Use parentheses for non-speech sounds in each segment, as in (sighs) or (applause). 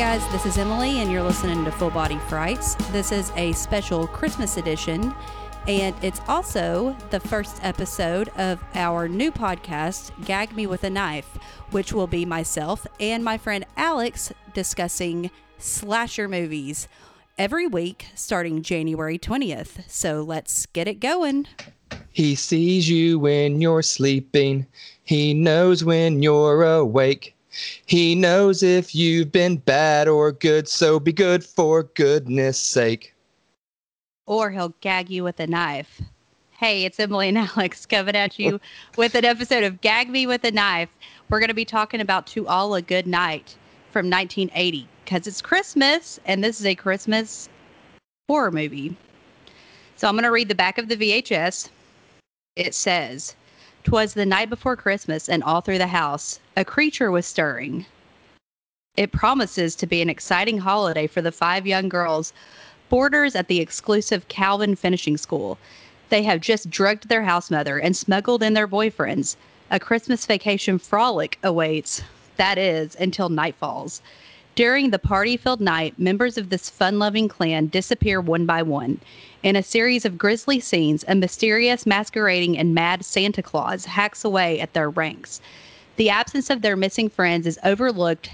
Guys, this is Emily, and you're listening to Full Body Frights. This is a special Christmas edition, and it's also the first episode of our new podcast, Gag Me with a Knife, which will be myself and my friend Alex discussing slasher movies every week starting January 20th. So let's get it going. He sees you when you're sleeping. He knows when you're awake. He knows if you've been bad or good, so be good for goodness sake. Or he'll gag you with a knife. Hey, it's Emily and (laughs) Alex coming at you with an episode of Gag Me with a Knife. We're going to be talking about To All a Good Night from 1980 because it's Christmas and this is a Christmas horror movie. So I'm going to read the back of the VHS. It says, "'Twas the night before Christmas, and all through the house a creature was stirring. It promises to be an exciting holiday for the five young girls, boarders at the exclusive Calvin Finishing School. They have just drugged their house mother and smuggled in their boyfriends. A Christmas vacation frolic awaits. That is, until night falls. During the party filled night, members of this fun loving clan disappear one by one. In a series of grisly scenes, a mysterious, masquerading, and mad Santa Claus hacks away at their ranks. The absence of their missing friends is overlooked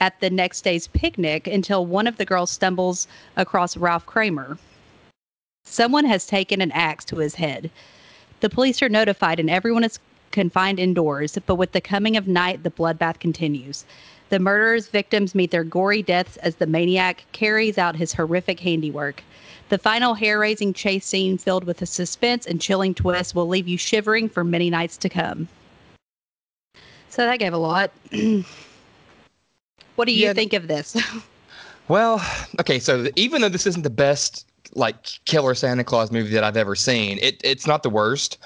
at the next day's picnic until one of the girls stumbles across Ralph Kramer. Someone has taken an axe to his head. The police are notified and everyone is confined indoors, but with the coming of night, the bloodbath continues. The murderer's victims meet their gory deaths as the maniac carries out his horrific handiwork. The final hair raising chase scene, filled with a suspense and chilling twist, will leave you shivering for many nights to come. So that gave a lot. (clears throat) what do you Yeah. think of this? (laughs) Well, okay, so even though this isn't the best like killer Santa Claus movie that I've ever seen, it it's not the worst.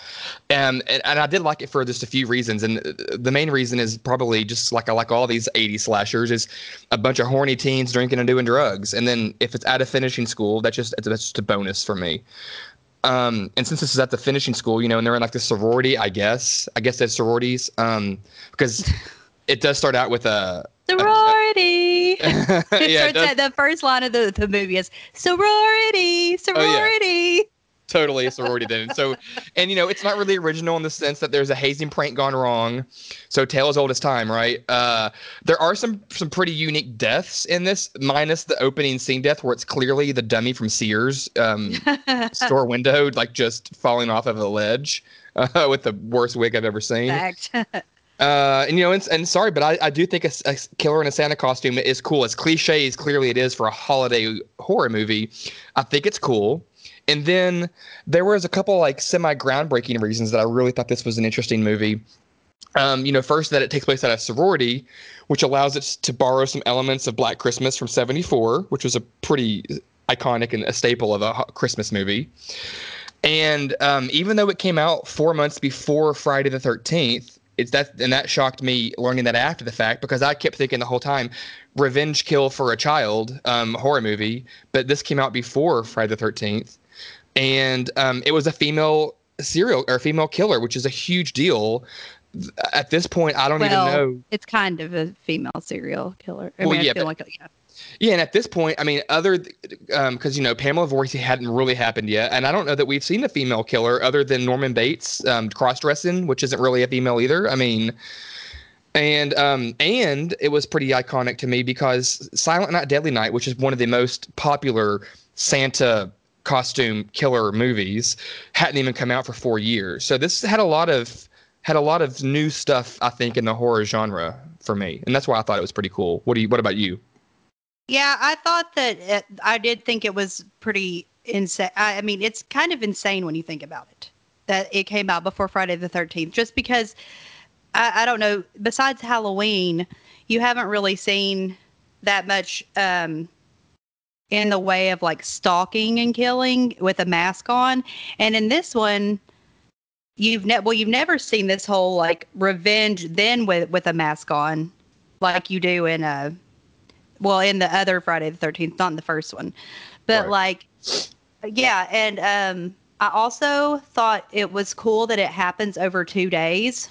Um, and, and I did like it for just a few reasons. And the main reason is probably just like I like all these 80s slashers is a bunch of horny teens drinking and doing drugs. And then if it's at a finishing school, that's just that's just a bonus for me. Um, and since this is at the finishing school, you know, and they're in like the sorority, I guess. I guess that's sororities. Um, because (laughs) it does start out with a sorority. (laughs) yeah, It starts the first line of the, the movie is sorority, Oh, sorority. totally a sorority then. So, and you know, it's not really original in the sense that there's a hazing prank gone wrong. So, tale as old as time, right? Uh, there are some some pretty unique deaths in this, minus the opening scene death where it's clearly the dummy from Sears um, (laughs) store window, like just falling off of a ledge uh, (laughs) with the worst wig I've ever seen. Uh, and you know, and, and sorry, but I, I do think a killer in a Santa costume is cool. As cliche as clearly it is for a holiday horror movie, I think it's cool. And then there was a couple like semi groundbreaking reasons that I really thought this was an interesting movie. Um, you know, first that it takes place at a sorority, which allows it to borrow some elements of Black Christmas from '74, which was a pretty iconic and a staple of a Christmas movie. And um, even though it came out four months before Friday the Thirteenth, it's that and that shocked me learning that after the fact because I kept thinking the whole time, revenge kill for a child um, horror movie, but this came out before Friday the Thirteenth, and um, it was a female serial or female killer, which is a huge deal. At this point, I don't well, even know. it's kind of a female serial killer. I Well, yeah, but- like, yeah. Yeah, and at this point, I mean, other because you know Pamela Voorhees hadn't really happened yet, and I don't know that we've seen a female killer other than Norman Bates um, cross dressing, which isn't really a female either. I mean, and um, and it was pretty iconic to me because Silent Night, Deadly Night, which is one of the most popular Santa costume killer movies, hadn't even come out for four years. So this had a lot of had a lot of new stuff, I think, in the horror genre for me, and that's why I thought it was pretty cool. What do you? What about you? Yeah, I thought that it, I did think it was pretty insane. I, I mean, it's kind of insane when you think about it that it came out before Friday the 13th, just because I, I don't know, besides Halloween, you haven't really seen that much um, in the way of like stalking and killing with a mask on. And in this one, you've ne- well, you've never seen this whole like revenge then with with a mask on, like you do in a well in the other Friday the Thirteenth, not in the first one, but Right. like yeah, and um, I also thought it was cool that it happens over two days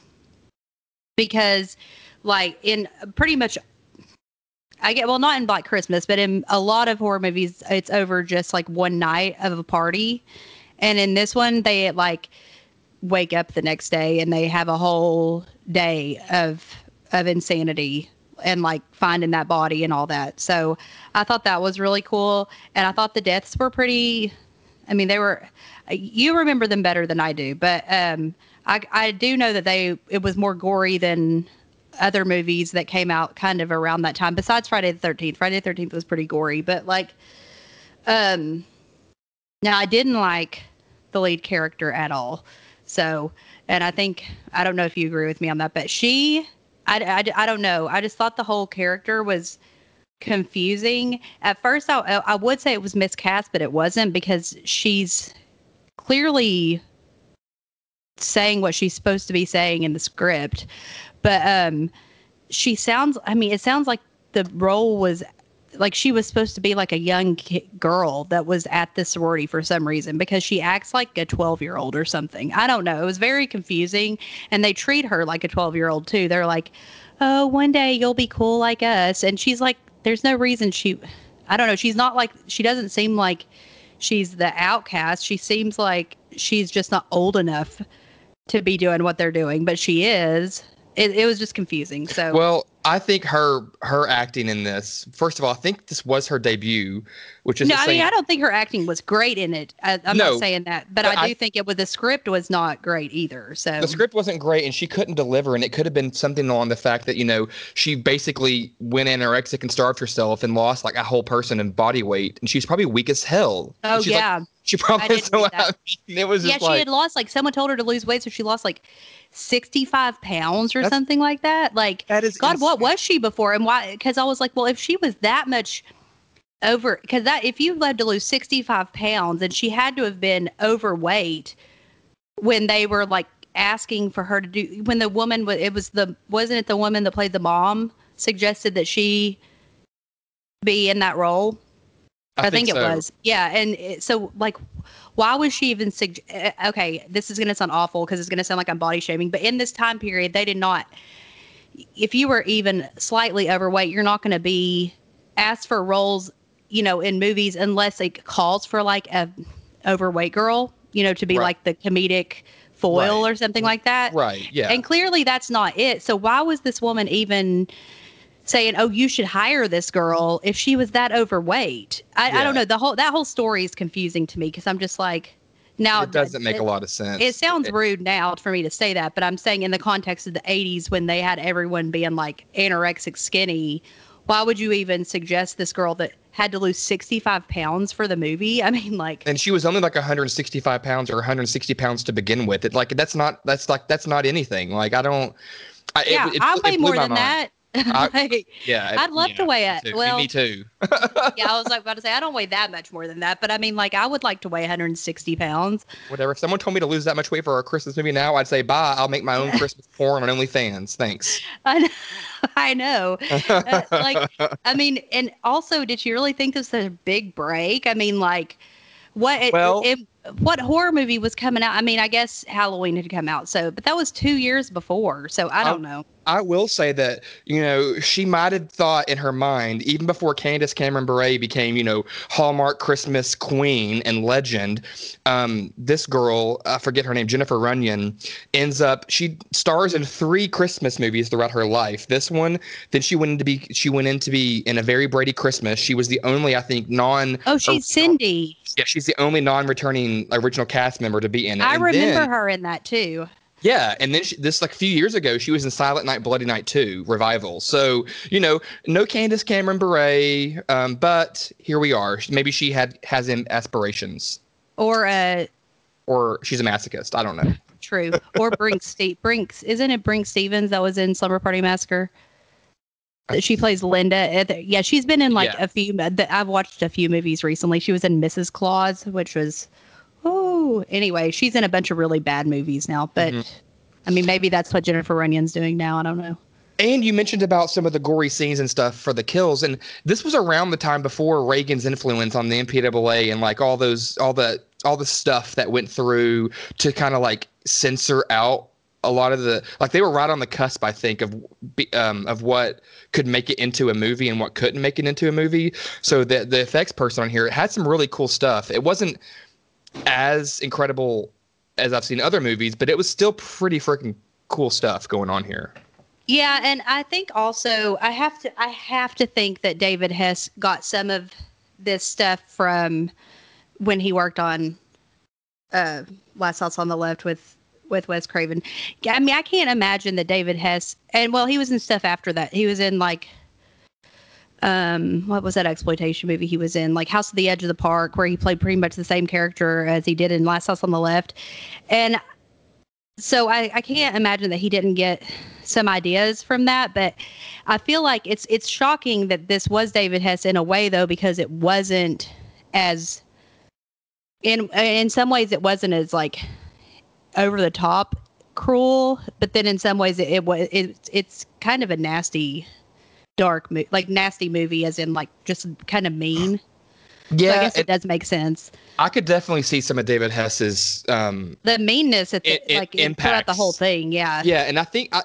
because like in pretty much I get well, not in Black Christmas, but in a lot of horror movies, it's over just like one night of a party, and in this one, they like wake up the next day and they have a whole day of of insanity and like finding that body and all that. So I thought that was really cool, and I thought the deaths were pretty. I mean, they were. You remember them better than I do, but um, I I do know that they it was more gory than other movies that came out kind of around that time. Besides Friday the Thirteenth, Friday the Thirteenth was pretty gory, but like, um, now I didn't like the lead character at all. So, and I think I don't know if you agree with me on that, but she, I, I, I don't know. I just thought the whole character was confusing. At first, I I would say it was miscast, but it wasn't because she's clearly saying what she's supposed to be saying in the script but um she sounds i mean it sounds like the role was like she was supposed to be like a young girl that was at the sorority for some reason because she acts like a 12 year old or something. I don't know. It was very confusing. And they treat her like a 12 year old too. They're like oh one day you'll be cool like us. And she's like there's no reason she i don't know. She's not like she doesn't seem like she's the outcast. She seems like she's just not old enough to be doing what they're doing but she is. It, it was just confusing. So well, I think her her acting in this. First of all, I think this was her debut, which is no. I mean, I don't think her acting was great in it. I, am no, not saying that, but, but I do I, think it was the script was not great either. So the script wasn't great, and she couldn't deliver. And it could have been something along the fact that you know she basically went anorexic and starved herself and lost like a whole person in body weight, and she's probably weak as hell. Oh yeah. Like, she probably so it was yeah. she like, had lost like someone told her to lose weight, so she lost like 65 pounds or something like that. Like, that is God, insane. what was she before? And why? Because I was like, well, if she was that much over, because that if you had to lose 65 pounds and she had to have been overweight when they were like asking for her to do, when the woman was, it was the, wasn't it the woman that played the mom suggested that she be in that role? I, I think, think it so. was. Yeah. And it, so, like, why was she even sug- eh, okay this is going to sound awful because it's going to sound like i'm body shaming but in this time period they did not if you were even slightly overweight you're not going to be asked for roles you know in movies unless it calls for like a overweight girl you know to be Right. like the comedic foil Right. or something like that right. Yeah. and clearly that's not it so why was this woman even saying oh you should hire this girl if she was that overweight i, I don't know the whole that whole story is confusing to me because i'm just like now it doesn't make it, a lot of sense. it sounds rude now for me to say that but i'm saying in the context of the 80s when they had everyone being like anorexic skinny why would you even suggest this girl that had to lose 65 pounds for the movie (laughs) i mean like and she was only like 165 pounds or 160 pounds to begin with. It like that's not that's like that's not anything. Like I don't. I, yeah it, it, it way more than mind. that (laughs) I- Like, Yeah, I'd love to weigh it. too. Well, me too. (laughs) yeah, I was like about to say I don't weigh that much more than that, but I mean, like I would like to weigh 160 pounds. Whatever. If someone told me to lose that much weight for a Christmas movie now, I'd say bye. I'll make my own (laughs) Christmas porn on OnlyFans. Thanks. I know. I know. Uh, like, I mean, and also, did you really think this was a big break? I mean, like, what? Well- it, what horror movie was coming out? I mean, I guess Halloween had come out, so but that was two years before, so I don't know. I will say that, you know, she might have thought in her mind, even before Candace Cameron Bure became, you know, Hallmark Christmas queen and legend, um, this girl, I forget her name, Jennifer Runyon, ends up, she stars in three Christmas movies throughout her life. This one, then she went into be, she went in to be in a very Brady Christmas. She was the only, I think, non, Oh, she's Cindy. yeah, she's the only non-returning original cast member to be in it. I And remember then- her in that too. Yeah, and then she, this like a few years ago, she was in Silent Night, Bloody Night 2 revival. So you know, no Candace Cameron Bure, um, but here we are. Maybe she had has aspirations, Or uh, or she's a masochist. I don't know. true. Or Brinks (laughs) State Brinks. Isn't it Brinke Stevens that was in Slumber Party Massacre? She plays Linda. Uh, Yeah, she's been in like Yeah. a few. uh, I've watched a few movies recently. She was in Mrs. Claus, which was, anyway, she's in a bunch of really bad movies now. But Mhm. I mean, maybe that's what Jennifer Runyon's doing now. I don't know. And you mentioned about some of the gory scenes and stuff for the kills, and this was around the time before Reagan's influence on the MPAA and like all those all the all the stuff that went through to kind of like censor out a lot of the like they were right on the cusp i think of um, of what could make it into a movie and what couldn't make it into a movie so the the effects person on here had some really cool stuff it wasn't as incredible as i've seen other movies but it was still pretty freaking cool stuff going on here yeah and i think also i have to i have to think that david hess got some of this stuff from when he worked on uh last house on the left with with Wes Craven. I mean, I can't imagine that David Hess and well, he was in stuff after that. He was in like um what was that exploitation movie he was in? Like house of the edge of the park where he played pretty much the same character as he did in last house on the left. And so I, I can't imagine that he didn't get some ideas from that but i feel like it's it's shocking that this was david hess in a way though because it wasn't as in in some ways it wasn't as like over the top cruel, but then in some ways it was it, it, it's kind of a nasty, dark mo- like nasty movie, as in like just kind of mean. Yeah, so I guess it, it, does make sense. I could definitely see some of David Hess's um the meanness at the, it, like throughout the whole thing. Yeah, yeah, and I think I.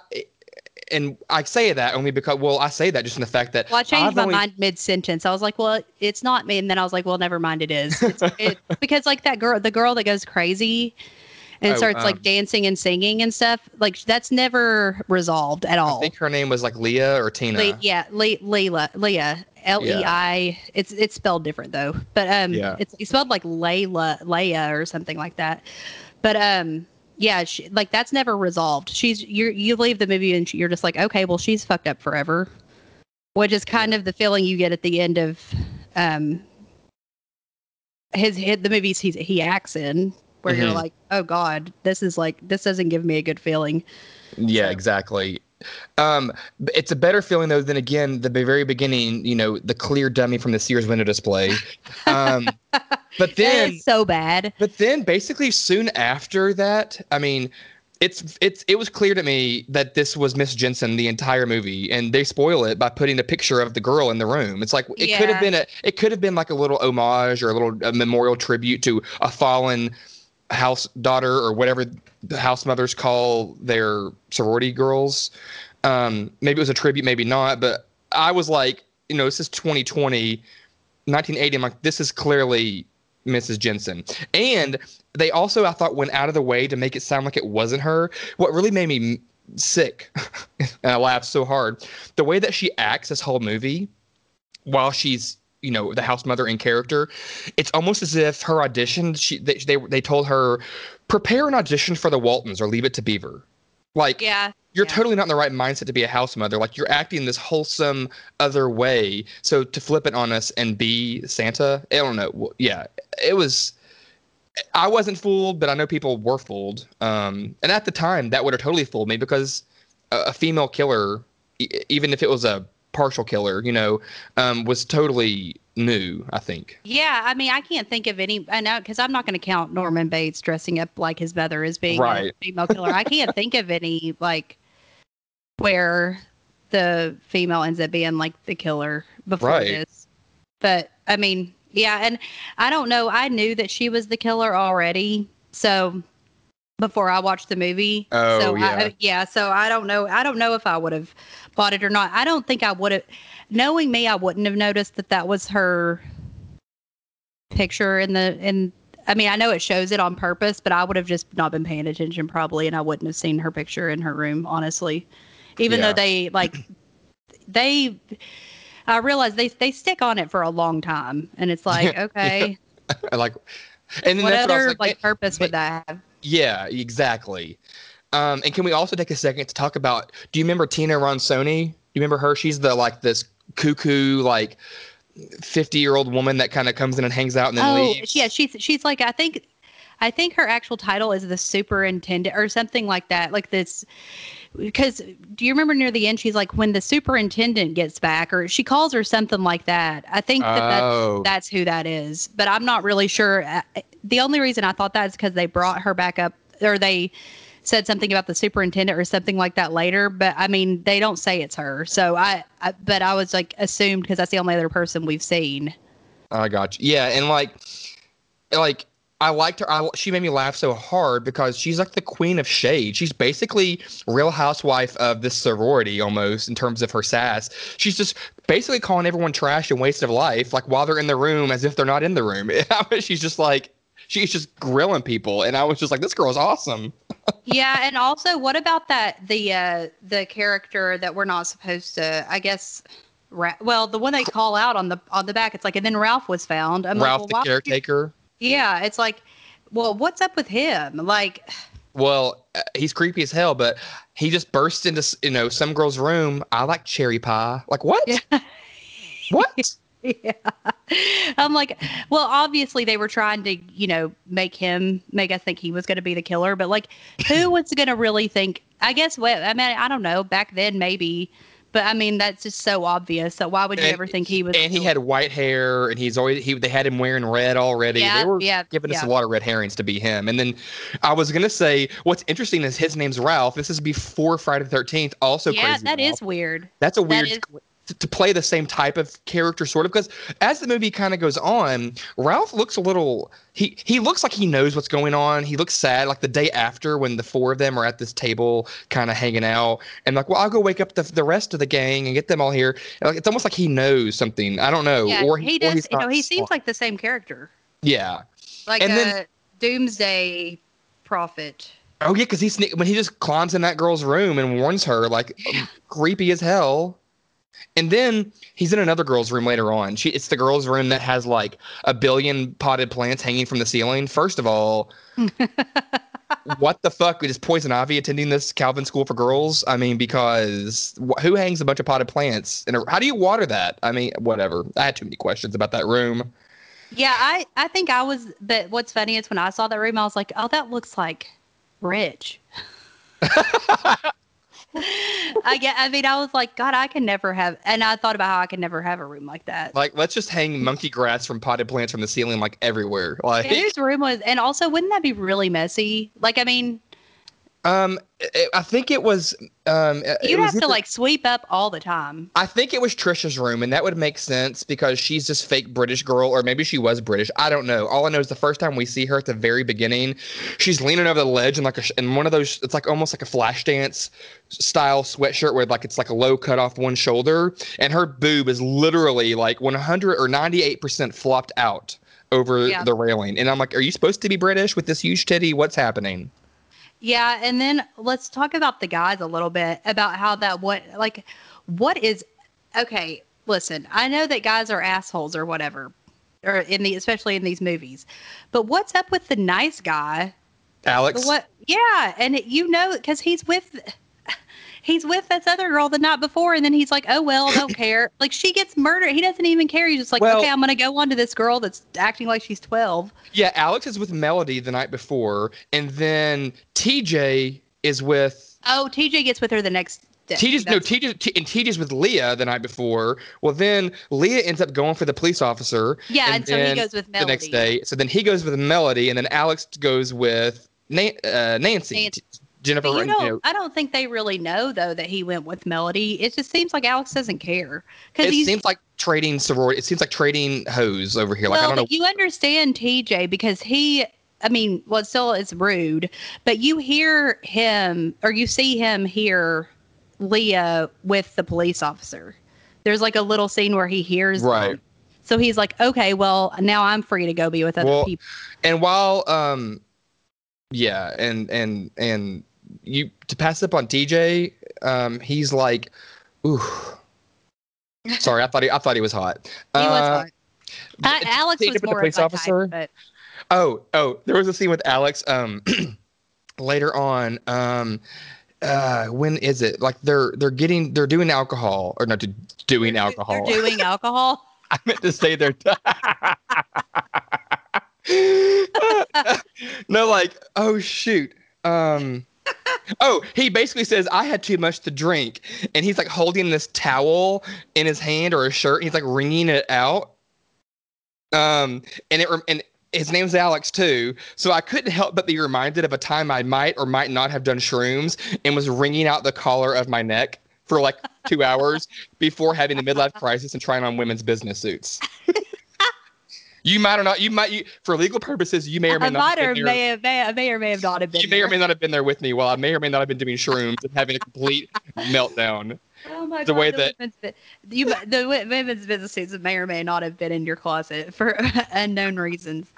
And I say that only because, well, I say that just in the fact that. Well, I changed I've my only... mind mid sentence. I was like, well, it's not me. And then I was like, well, never mind, it is. It's, it, (laughs) because, like, that girl, the girl that goes crazy, and oh, starts um, like dancing and singing and stuff. Like that's never resolved at all. I think her name was like Leah or Tina. Le- yeah, Le- Leila, Leah, L E I. It's it's spelled different though, but um, yeah. it's, it's spelled like Layla, Leia or something like that. But um, yeah, she, like that's never resolved. She's you you leave the movie and you're just like, okay, well she's fucked up forever, which is kind of the feeling you get at the end of um his, his the movies he he acts in where mm-hmm. you're like, oh God, this is like this doesn't give me a good feeling. Yeah, so. exactly. Um, it's a better feeling though than again the very beginning. You know, the clear dummy from the Sears window display. Um, (laughs) but then so bad. But then basically soon after that, I mean, it's it's it was clear to me that this was Miss Jensen the entire movie, and they spoil it by putting a picture of the girl in the room. It's like it yeah. could have been a it could have been like a little homage or a little a memorial tribute to a fallen house daughter or whatever the house mothers call their sorority girls. Um, maybe it was a tribute, maybe not. But I was like, you know, this is 2020, 1980. I'm like, this is clearly Mrs. Jensen. And they also, I thought, went out of the way to make it sound like it wasn't her. What really made me sick, (laughs) and I laughed so hard, the way that she acts this whole movie while she's you know the house mother in character it's almost as if her audition she they, they, they told her prepare an audition for the waltons or leave it to beaver. Like yeah you're yeah. totally not in the right mindset to be a house mother. Like you're acting this wholesome other way. So to flip it on us and be santa i don't know yeah it was i wasn't fooled but i know people were fooled. Um, and at the time that would have totally fooled me because a, a female killer even if it was a partial killer, you know, um, was totally new. I think. Yeah, I mean, I can't think of any. I know because I'm not going to count Norman Bates dressing up like his mother as being right. a female killer. I can't think of any like where the female ends up being like the killer before right. this. But I mean, yeah, and I don't know. I knew that she was the killer already, so before I watched the movie. Oh, so yeah. I, yeah. So I don't know. I don't know if I would have bought it or not. I don't think I would have. Knowing me, I wouldn't have noticed that that was her picture in the in. I mean, I know it shows it on purpose, but I would have just not been paying attention probably, and I wouldn't have seen her picture in her room, honestly. Even yeah. though they like they. I realize they they stick on it for a long time, and it's like (laughs) okay, (laughs) like, and what other like, like eh, purpose would eh, that have? Yeah, exactly. Um, and can we also take a second to talk about? Do you remember Tina Ronsoni? Do you remember her? She's the like this cuckoo like fifty year old woman that kind of comes in and hangs out and then oh, leaves. yeah, she's she's like I think I think her actual title is the superintendent or something like that. Like this, because do you remember near the end? She's like, when the superintendent gets back, or she calls her something like that. I think that oh. that's, that's who that is, but I'm not really sure. The only reason I thought that is because they brought her back up, or they said something about the superintendent or something like that later. But I mean, they don't say it's her. So I, I but I was like assumed because that's the only other person we've seen. I got you. Yeah, and like, like I liked her. I, she made me laugh so hard because she's like the queen of shade. She's basically Real Housewife of this sorority almost in terms of her sass. She's just basically calling everyone trash and waste of life, like while they're in the room, as if they're not in the room. (laughs) she's just like she's just grilling people, and I was just like, this girl is awesome. (laughs) yeah, and also, what about that the uh the character that we're not supposed to? I guess. Ra- well, the one they call out on the on the back, it's like, and then Ralph was found. I'm Ralph, like, well, the caretaker. Yeah, it's like, well, what's up with him? Like, well, uh, he's creepy as hell, but he just burst into you know some girl's room. I like cherry pie. Like what? Yeah. (laughs) what? (laughs) yeah. I'm like, well, obviously they were trying to, you know, make him make us think he was going to be the killer, but like, who (laughs) was going to really think? I guess. what I mean, I don't know. Back then, maybe but I mean, that's just so obvious. So why would you and, ever think he was? And he had white hair, and he's always he. They had him wearing red already. Yeah, they were yeah, giving yeah. us a lot of red herrings to be him. And then I was gonna say, what's interesting is his name's Ralph. This is before Friday the Thirteenth. Also, yeah, crazy that Ralph. is weird. That's a weird. That is, to play the same type of character sort of because as the movie kind of goes on ralph looks a little he he looks like he knows what's going on. He looks sad like the day after when the four of them are at this table kind of hanging out and like well i'll go wake up the, the rest of the gang and get them all here. Like, it's almost like he knows something. I don't know. Yeah, or he or does. he's You know, he seems smart. like the same character, yeah. Like And a then- doomsday prophet. oh yeah because he sne- when he just climbs in that girl's room and warns her like creepy as hell and then he's in another girl's room later on. She it's the girl's room that has like a billion potted plants hanging from the ceiling. First of all, (laughs) what the fuck is Poison Ivy attending this Calvin School for Girls? I mean, because wh- who hangs a bunch of potted plants? And how do you water that? I mean, whatever. I had too many questions about that room. Yeah, I I think I was. But what's funny is when I saw that room, I was like, oh, that looks like rich. (laughs) I get. I mean, I was like, God, I can never have. And I thought about how I could never have a room like that. Like, let's just hang monkey grass from potted plants from the ceiling like everywhere. Like, And his room was, and also, wouldn't that be really messy? Like, I mean, um, it, I think it was um, you'd was have to like sweep up all the time. I think it was Trisha's room, and that would make sense because she's this fake British girl, or maybe she was British. I don't know. All I know is the first time we see her at the very beginning, she's leaning over the ledge and like a in one of those. It's like almost like a Flashdance style sweatshirt where like it's like a low cut off one shoulder, and her boob is literally like 100 or 98 percent flopped out over Yeah. the railing. And I'm like, are you supposed to be British with this huge titty? What's happening? Yeah, and then let's talk about the guys a little bit about how that what like what is okay, listen, I know that guys are assholes or whatever. Or in the especially in these movies. But what's up with the nice guy? Alex, What yeah, and it, you know cuz he's with he's with this other girl the night before and then he's like, "Oh well, don't (laughs) care." Like she gets murdered. He doesn't even care. He's just like, Well- "Okay, I'm going to go on to this girl that's acting like she's 12." Yeah, Alex is with Melody the night before, and then TJ is with Oh, TJ gets with her the next day. TJ's no TJ T, and TJ's with Leah the night before. Well, then Leah ends up going for the police officer. Yeah, and, so he goes with Melody. the next day. So then he goes with Melody, and then Alex goes with Na- uh, Nancy. Nancy. Jennifer. You you know, I don't think they really know though that he went with Melody. It just seems like Alex doesn't care because it he's seems like trading sorority. It seems like trading hoes over here. Like well. I don't know. you understand TJ because he. I mean, well, still it's rude, but you hear him or you see him hear Leah with the police officer. There's like a little scene where he hears them. Right. So he's like, okay, well, now I'm free to go be with other Well, people. And while um, yeah, and and and you to pass up on TJ, um, he's like, ooh. Sorry, I thought he I thought he was hot. He was Uh, hot. I, t- Alex was with the more police officer? type, but Oh, oh, there was a scene with Alex um (clears throat) later on. Um uh when is it? Like they're they're getting they're doing alcohol or not doing alcohol. They're doing (laughs) alcohol. I meant to say they're (laughs) (laughs) No, like, oh shoot. Um (laughs) Oh, he basically says I had too much to drink and he's like holding this towel in his hand or a shirt and he's like wringing it out. Um and it and his name's Alex too, so I couldn't help but be reminded of a time I might or might not have done shrooms and was wringing out the collar of my neck for like two hours before having the midlife crisis and trying on women's business suits. (laughs) You might or not. You might. You, for legal purposes, you may or may I not. have been there. may have, may, may or may have not have been. You may or may not have been there with me while I may or may not have been doing shrooms and having a complete (laughs) meltdown. Oh my the god! way the that- women's, you, the women's business suits may or may not have been in your closet for (laughs) unknown reasons.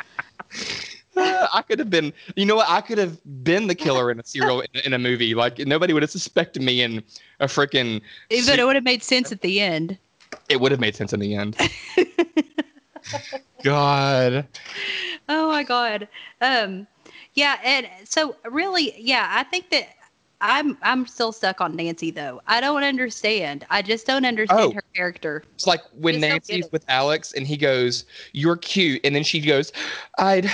Uh, (sighs) I could have been. You know what? I could have been the killer in a serial in, in a movie. Like nobody would have suspected me in a freaking. Even it would have made sense at the end. It would have made sense in the end. (laughs) God. Oh my god. Um yeah, and so really, yeah, I think that I'm I'm still stuck on Nancy though. I don't understand. I just don't understand Oh. her character. It's like when Just Nancy's with Alex and he goes, "You're cute," and then she goes, "I'd,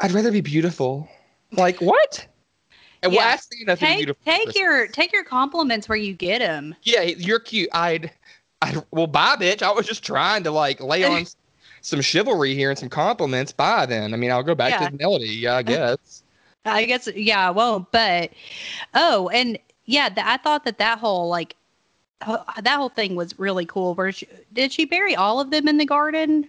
I'd rather be beautiful." Like what? And Yeah. nothing Take beautiful. take your take your compliments where you get them. Yeah, you're cute. I'd, I'd. Well, bye, bitch. I was just trying to like lay on (laughs) some chivalry here and some compliments. Bye, then. I mean, I'll go back Yeah. to the melody. Yeah, I (laughs) guess. I guess yeah, I won't. But oh, and yeah, th- I thought that that whole like uh, that whole thing was really cool. Where she, did she bury all of them in the garden,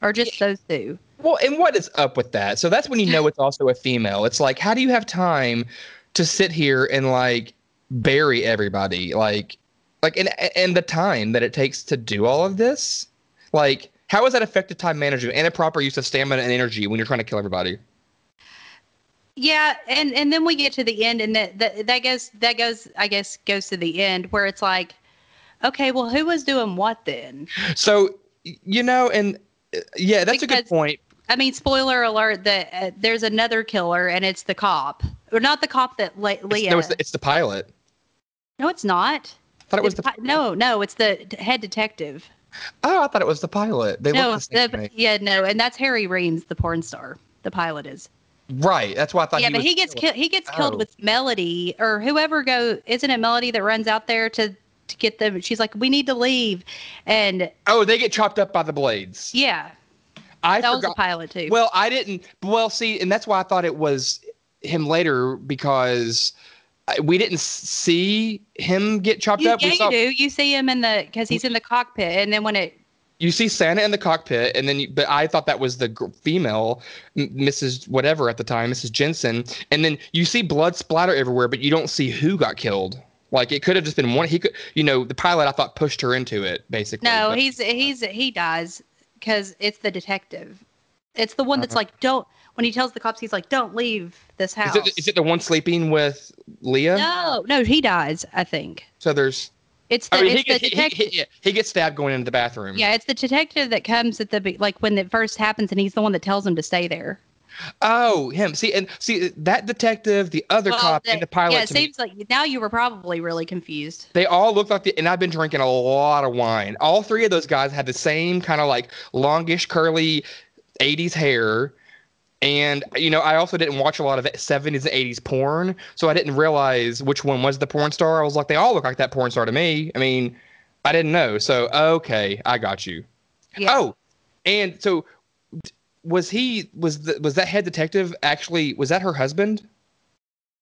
or just those two? Well, and what is up with that? So that's when you know it's also a female. It's like, how do you have time to sit here and like bury everybody? Like, like, and and the time that it takes to do all of this, like, how is that effective time management and a proper use of stamina and energy when you're trying to kill everybody? Yeah, and and then we get to the end, and that that that goes that goes I guess goes to the end where it's like, okay, well, who was doing what then? So you know, and uh, yeah, that's a good point. I mean, spoiler alert that uh, there's another killer, and it's the cop, or not the cop that Le- It's, Leah. no, it's the, it's the pilot. no, it's not. I thought it was the. pi- no, no, it's the head detective. Oh, I thought it was the pilot. They no, look the same the, yeah, no, and that's Harry Reams, the porn star. The pilot is. Right. That's why I thought. yeah, he but was he gets killed. killed. He gets killed Oh. with Melody or whoever go. Isn't it Melody that runs out there to to get them? She's like, we need to leave, and Oh, they get chopped up by the blades. yeah, I that was forgot. the pilot too. Well, I didn't. Well, see, and that's why I thought it was him later because we didn't see him get chopped you, up. yeah, We saw, you do. You see him in the because he's in the cockpit, and then when it you see Santa in the cockpit, and then you, but I thought that was the female, M- Mrs. Whatever at the time, Mrs. Jensen, and then you see blood splatter everywhere, but you don't see who got killed. Like it could have just been one. He could, you know, the pilot I thought pushed her into it basically. no, but- he's he's he dies because it's the detective. It's the one that's Uh-huh. like, don't. When he tells the cops, he's like, don't leave this house. Is it, is it the one sleeping with Leah? no, no, he dies. I think So there's. it's the I mean, he, the gets- he, he, detective. he, gets stabbed going into the bathroom. Yeah, it's the detective that comes at the like when it first happens, and he's the one that tells him to stay there. Oh, him. See, and see that detective, the other Well, cop, and the pilot. Yeah, it to me, seems like now you were probably really confused. they all look like the. And I've been drinking a lot of wine. All three of those guys had the same kind of like longish, curly, '80s hair. And you know, I also didn't watch a lot of 70s and 80s porn, so I didn't realize which one was the porn star. I was like, they all look like that porn star to me. I mean, I didn't know. So okay, I got you. Yeah. Oh, and so was he was the, was that head detective actually was that her husband?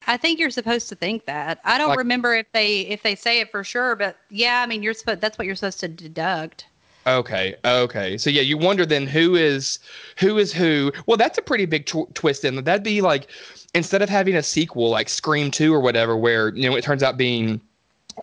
I think you're supposed to think that. I don't Like- remember if they if they say it for sure, but yeah, I mean you're supposed that's what you're supposed to deduct. Okay, okay. So yeah, you wonder then who is who is who. Well, that's a pretty big tw- twist in that. That'd be like instead of having a sequel like Scream Two or whatever, where you know it turns out being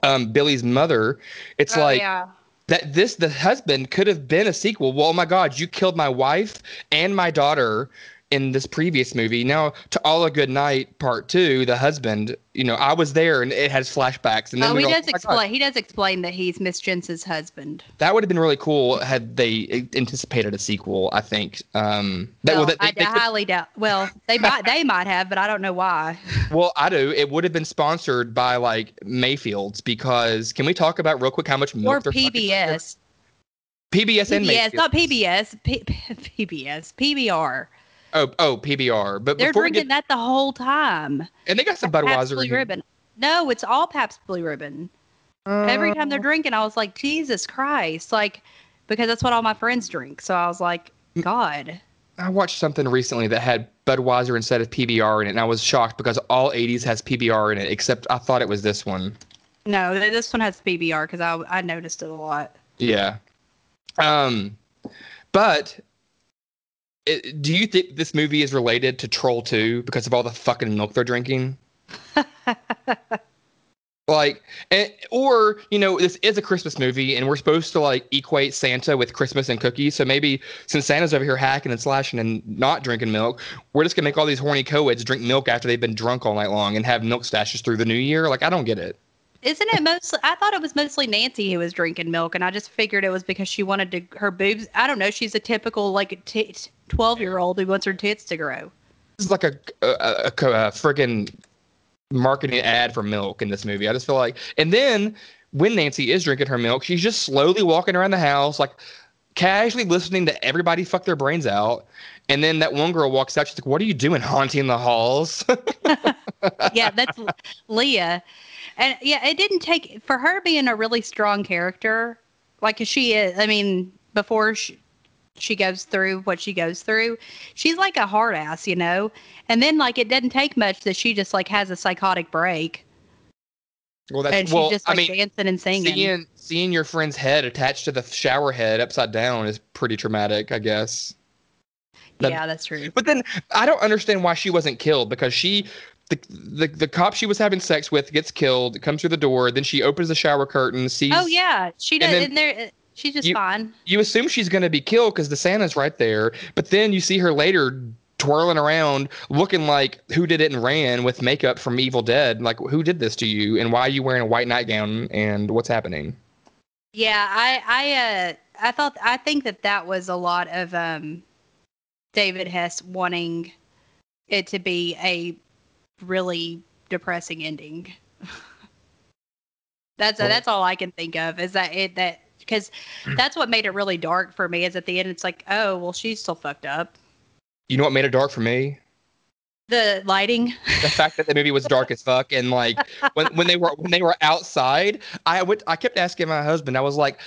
um, Billy's mother. It's like Oh, yeah. that. This the husband could have been a sequel. Well, oh my God, you killed my wife and my daughter in this previous movie. Now to All a Good Night Part Two, the husband. You know, I was there and it has flashbacks. And then Oh, he go, does "Oh my God." explain. He does explain that he's Miss Jensen's husband. That would have been really cool had they anticipated a sequel. I think. Um, that, well, well, that, I they, they could- highly doubt. Well, they might they might have, but I don't know why. (laughs) well, I do. It would have been sponsored by like Mayfields because can we talk about real quick how much milk or they're fucking- PBS. PBS and PBS, Mayfields. not PBS. P- PBS. PBR. (laughs) Oh, oh, PBR. But They're before we drinking get, that the whole time. and they got some Pabst Budweiser. Blue in here. Ribbon. No, it's all Pabst Blue Ribbon. Every time they're Uh, drinking, I was like, Jesus Christ. Like, because that's what all my friends drink. So I was like. God. I watched something recently that had Budweiser instead of PBR in it, and I was shocked because all 80s has PBR in it, except I thought it was this one. No, this one has PBR because I, I noticed it a lot. Yeah. Um, but it, do you think this movie is related to Troll 2 because of all the fucking milk they're drinking? (laughs) like, and, or you know, this is a Christmas movie, and we're supposed to like equate Santa with Christmas and cookies. So maybe since Santa's over here hacking and slashing and not drinking milk, we're just gonna make all these horny co-eds drink milk after they've been drunk all night long and have milk stashes through the new year. Like, I don't get it. Isn't it mostly? I thought it was mostly Nancy who was drinking milk, and I just figured it was because she wanted to her boobs. I don't know. She's a typical like twelve year old who wants her tits to grow. This is like a a, a, a friggin' marketing ad for milk in this movie. I just feel like, and then when Nancy is drinking her milk, she's just slowly walking around the house, like casually listening to everybody fuck their brains out. And then that one girl walks out. She's like, "What are you doing, haunting the halls?" (laughs) (laughs) yeah, that's Leah and yeah, it didn't take for her being a really strong character, like she is. I mean, before she, she goes through what she goes through, she's like a hard ass, you know. And then like it doesn't take much that she just like has a psychotic break. Well, that's and she's well, just like I mean, dancing and singing. Seeing seeing your friend's head attached to the shower head upside down is pretty traumatic, I guess. That, yeah, that's true. But then I don't understand why she wasn't killed because she the, the the cop she was having sex with gets killed, comes through the door, then she opens the shower curtain, sees. Oh yeah, she does. And, there, she's just you, fine. You assume she's going to be killed because the Santa's right there, but then you see her later twirling around, looking like who did it and ran with makeup from Evil Dead. Like who did this to you, and why are you wearing a white nightgown, and what's happening? Yeah, I I uh I thought I think that that was a lot of um David Hess wanting it to be a really depressing ending. (laughs) that's well, that's all I can think of is that it that because hmm. that's what made it really dark for me. Is at the end, it's like, oh well, she's still fucked up. You know what made it dark for me? The lighting. The fact that the movie was dark as fuck, and like when when they were when they were outside, I would I kept asking my husband. I was like,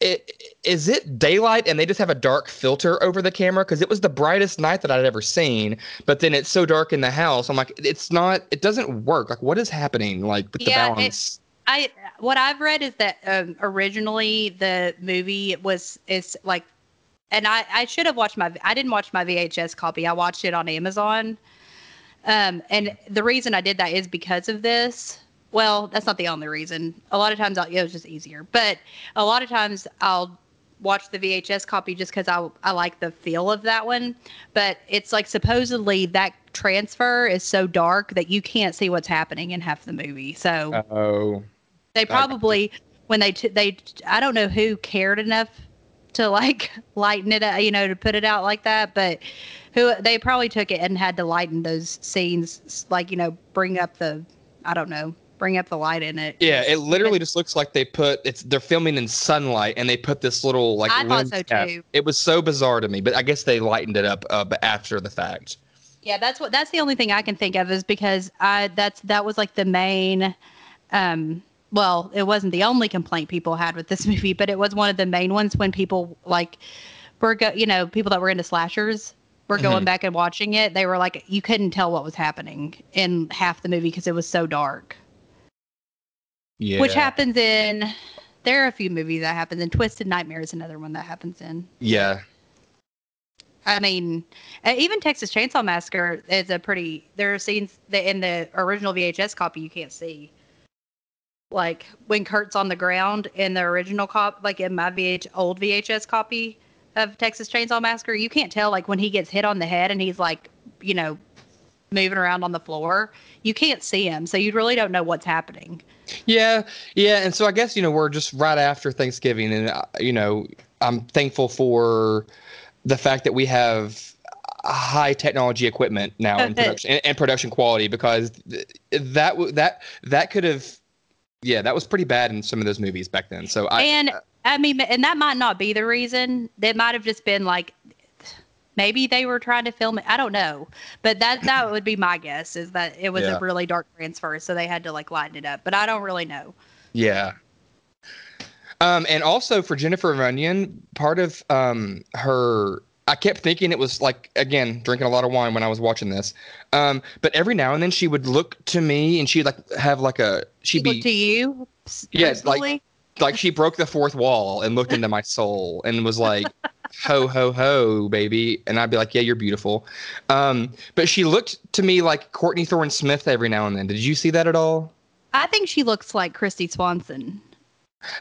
it, is it daylight and they just have a dark filter over the camera because it was the brightest night that I'd ever seen, but then it's so dark in the house. I'm like, it's not, it doesn't work. Like, what is happening? Like with yeah, the balance. It, I what I've read is that um, originally the movie was is like, and I I should have watched my I didn't watch my VHS copy. I watched it on Amazon. Um, and the reason I did that is because of this well, that's not the only reason. A lot of times I'll, it was just easier, but a lot of times I'll watch the VHS copy just because I, I like the feel of that one. But it's like supposedly that transfer is so dark that you can't see what's happening in half the movie. So oh, they probably when they t- they I don't know who cared enough to like (laughs) lighten it up, you know, to put it out like that, but who they probably took it and had to lighten those scenes, like you know, bring up the I don't know bring up the light in it. Yeah, it literally (laughs) just looks like they put it's they're filming in sunlight and they put this little like I thought so cap. too. It was so bizarre to me, but I guess they lightened it up uh, after the fact. Yeah, that's what that's the only thing I can think of is because I that's that was like the main um well, it wasn't the only complaint people had with this (laughs) movie, but it was one of the main ones when people like were go, you know, people that were into slashers were going mm-hmm. back and watching it. They were like you couldn't tell what was happening in half the movie because it was so dark. Yeah. Which happens in there are a few movies that happens in Twisted Nightmare is another one that happens in. Yeah. I mean, uh, even Texas Chainsaw Massacre is a pretty. There are scenes that in the original VHS copy you can't see. Like when Kurt's on the ground in the original cop, like in my VH old VHS copy of Texas Chainsaw Massacre, you can't tell like when he gets hit on the head and he's like, you know, moving around on the floor. You can't see him, so you really don't know what's happening. Yeah, yeah, and so I guess you know we're just right after Thanksgiving, and uh, you know I'm thankful for the fact that we have high technology equipment now in production and, and, production quality because that that that could have yeah that was pretty bad in some of those movies back then. So I and I mean and that might not be the reason. That might have just been like maybe they were trying to film it. I don't know, but that that would be my guess is that it was yeah. a really dark transfer, so they had to like lighten it up. But I don't really know. Yeah. Um, and also for Jennifer Runyon, part of um her I kept thinking it was like again drinking a lot of wine when I was watching this. Um, but every now and then she would look to me and she'd like have like a she'd be to you. Yes, like like she broke the fourth wall and looked into my soul and was like, "Ho ho ho, baby," and I'd be like, "Yeah, you're beautiful." Um, but she looked to me like Courtney Thorne Smith every now and then. Did you see that at all? I think she looks like Kristy Swanson.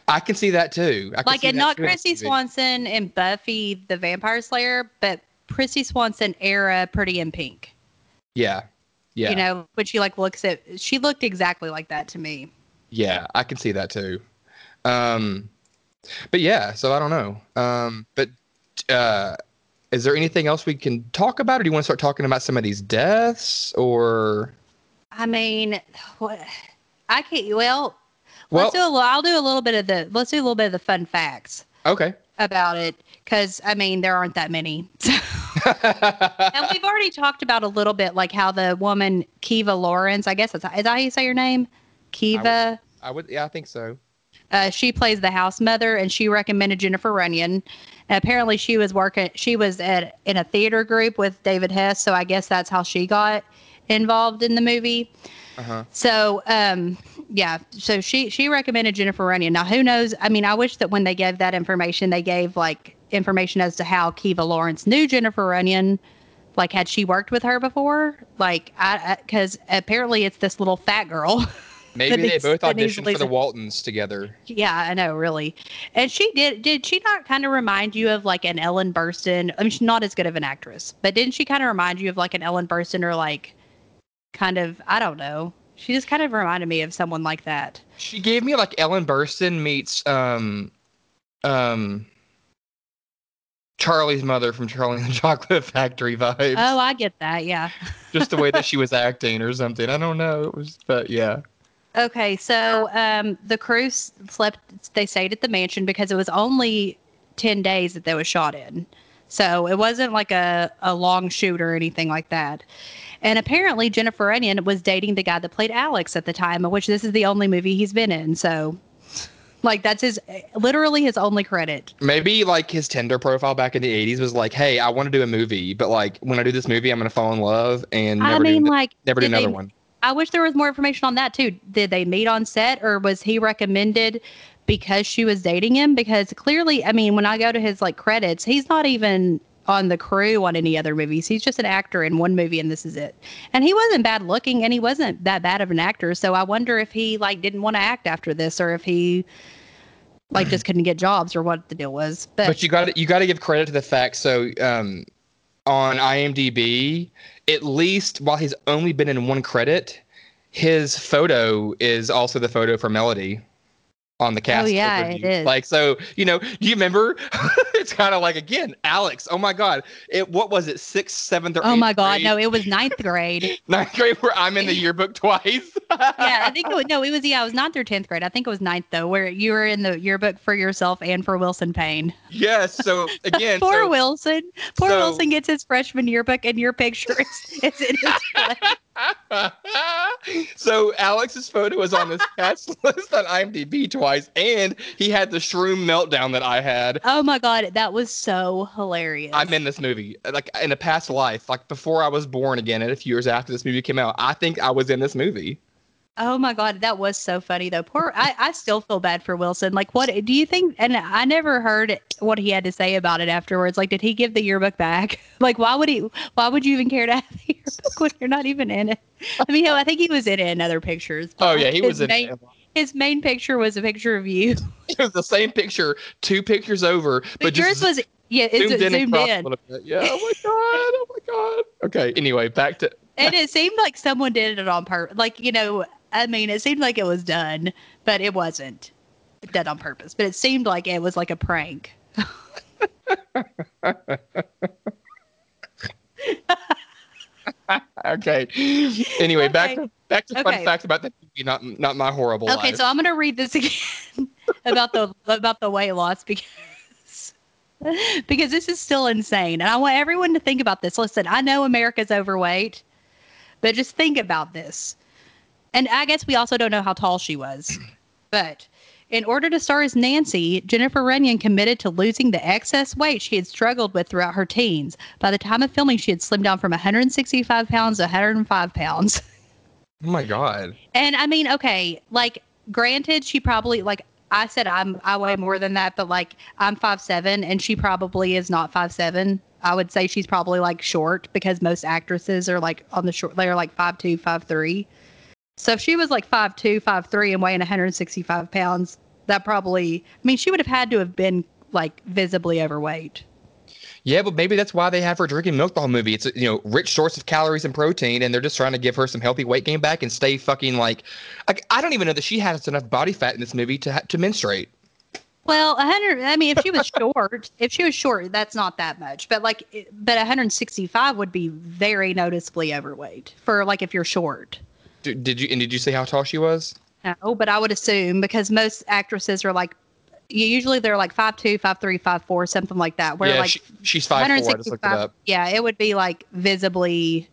I can see that too. Like, and not Kristy. Swanson and Buffy the Vampire Slayer, but Kristy Swanson era Pretty in Pink. Yeah, yeah, You know, when she like looks at, she looked exactly like that to me. yeah. I can see that too. Um, but yeah, so I don't know. Um, but uh, is there anything else we can talk about, or do you want to start talking about some of these deaths, or? I mean, what? I can't. Well, Well, let's do a little. I'll do a little bit of the. Let's do a little bit of the fun facts okay. about it, because I mean, there aren't that many. (laughs) and we've (laughs) already talked about a little bit, like how the woman Kiva Lawrence. I guess that's is that how you say your name, Kiva. I would, yeah, I think so. Uh, she plays the house mother, and she recommended Jennifer Runyon. And apparently, she was working. She was at in a theater group with David Hess, so I guess that's how she got involved in the movie. Uh huh. So, um, yeah. So she she recommended Jennifer Runyon. Now, who knows? I mean, I wish that when they gave that information, they gave like information as to how Kiva Lawrence knew Jennifer Runyon. Like, had she worked with her before? Like, I because apparently it's this little fat girl. (laughs) Maybe they both auditioned for the Waltons together. Yeah, I know, really. And she did. Did she not kind of remind you of like an Ellen Burstyn? I mean, she's not as good of an actress, but didn't she kind of remind you of like an Ellen Burstyn or like kind of? I don't know. She just kind of reminded me of someone like that. She gave me like Ellen Burstyn meets um um Charlie's mother from Charlie and the (laughs) Chocolate Factory vibes. Oh, I get that. Yeah. Just the way that (laughs) she was acting or something. I don't know. It was, but yeah. Okay, so um, the crew slept. They stayed at the mansion because it was only ten days that they was shot in, so it wasn't like a a long shoot or anything like that. And apparently, Jennifer Runyon was dating the guy that played Alex at the time, which this is the only movie he's been in. So, like, that's his literally his only credit. Maybe like his Tinder profile back in the '80s was like, "Hey, I want to do a movie, but like when I do this movie, I'm gonna fall in love and never I mean, do, like, never do did they- another one." I wish there was more information on that too. Did they meet on set or was he recommended because she was dating him? Because clearly, I mean, when I go to his like credits, he's not even on the crew on any other movies. He's just an actor in one movie and this is it. And he wasn't bad looking and he wasn't that bad of an actor. So I wonder if he like didn't want to act after this or if he like just couldn't get jobs or what the deal was. But, But you got you got to give credit to the fact. So um, on IMDb, at least while he's only been in one credit, his photo is also the photo for Melody on the oh, cast. Oh, yeah, it is. Like so, you know, do you remember? (laughs) it's kind of like again, Alex. Oh my God, it what was it, sixth, seventh, or oh my God, grade? no, it was ninth grade. (laughs) ninth grade where I'm in the yearbook twice. (laughs) yeah, I think it was no, it was yeah, it was ninth or tenth grade. I think it was ninth though, where you were in the yearbook for yourself and for Wilson Payne. yes. So again, Poor so, Wilson. Poor so- Wilson gets his freshman yearbook, and your picture is, is in his. (laughs) so Alex's photo was on this (laughs) cast list on IMDb twice, and he had the shroom meltdown that I had. Oh my god, that was so hilarious. I'm in this movie, like in a past life, like before I was born again, and a few years after this movie came out. I think I was in this movie. Oh my god, that was so funny though. Poor, I, I still feel bad for Wilson. Like, what do you think? And I never heard what he had to say about it afterwards. Like, did he give the yearbook back? (laughs) Like, why would he? Why would you even care to have the yearbook when you're not even in it? I mean, hell, I think he was in it in other pictures. Oh yeah, he was in. Main, it. his main picture was a picture of you. (laughs) It was the same picture, two pictures over, but, But, yours just was yeah, it's zoomed in zoomed in. a bit. Yeah. Oh my (laughs) god. Oh my god. Okay. Anyway, back to and it seemed like someone did it on purpose. Like you know, I mean, it seemed like it was done, but it wasn't done on purpose. But it seemed like it was like a prank. (laughs) okay. Anyway, back to back to fun facts about the movie, not not my horrible Okay, life. so I'm gonna read this (laughs) again about the about the weight loss because (laughs) because this is still insane, and I want everyone to think about this. Listen, I know America's overweight, but just think about this. And I guess we also don't know how tall she was, but in order to star as Nancy, Jennifer Runyon committed to losing the excess weight she had struggled with throughout her teens. By the time of filming, she had slimmed down from 165 pounds to 105 pounds. (laughs) oh my god. And I mean, okay, like granted, she probably like I said I'm I weigh more than that, but like I'm five seven, and she probably is not five seven. I would say she's probably like short because most actresses are like on the short. They're like five two, five three. So if she was like five two, five three, and weighing 165 pounds, that probably. I mean, she would have had to have been like visibly overweight. Yeah, but maybe that's why they have her drinking milk the whole movie. It's a, you know rich source of calories and protein, and they're just trying to give her some healthy weight gain back and stay fucking like. like I don't even know that she has enough body fat in this movie to to menstruate. Well, 100. I mean, if she was (laughs) short, if she was short, that's not that much. But like, but 165 would be very noticeably overweight for like if you're short. Did, did you and did you say how tall she was? No, but I would assume because most actresses are like, usually they're like five two, five three, five four, something like that. Where yeah, like she, she's five four. I just looked it 165 up. Yeah, it would be like visibly.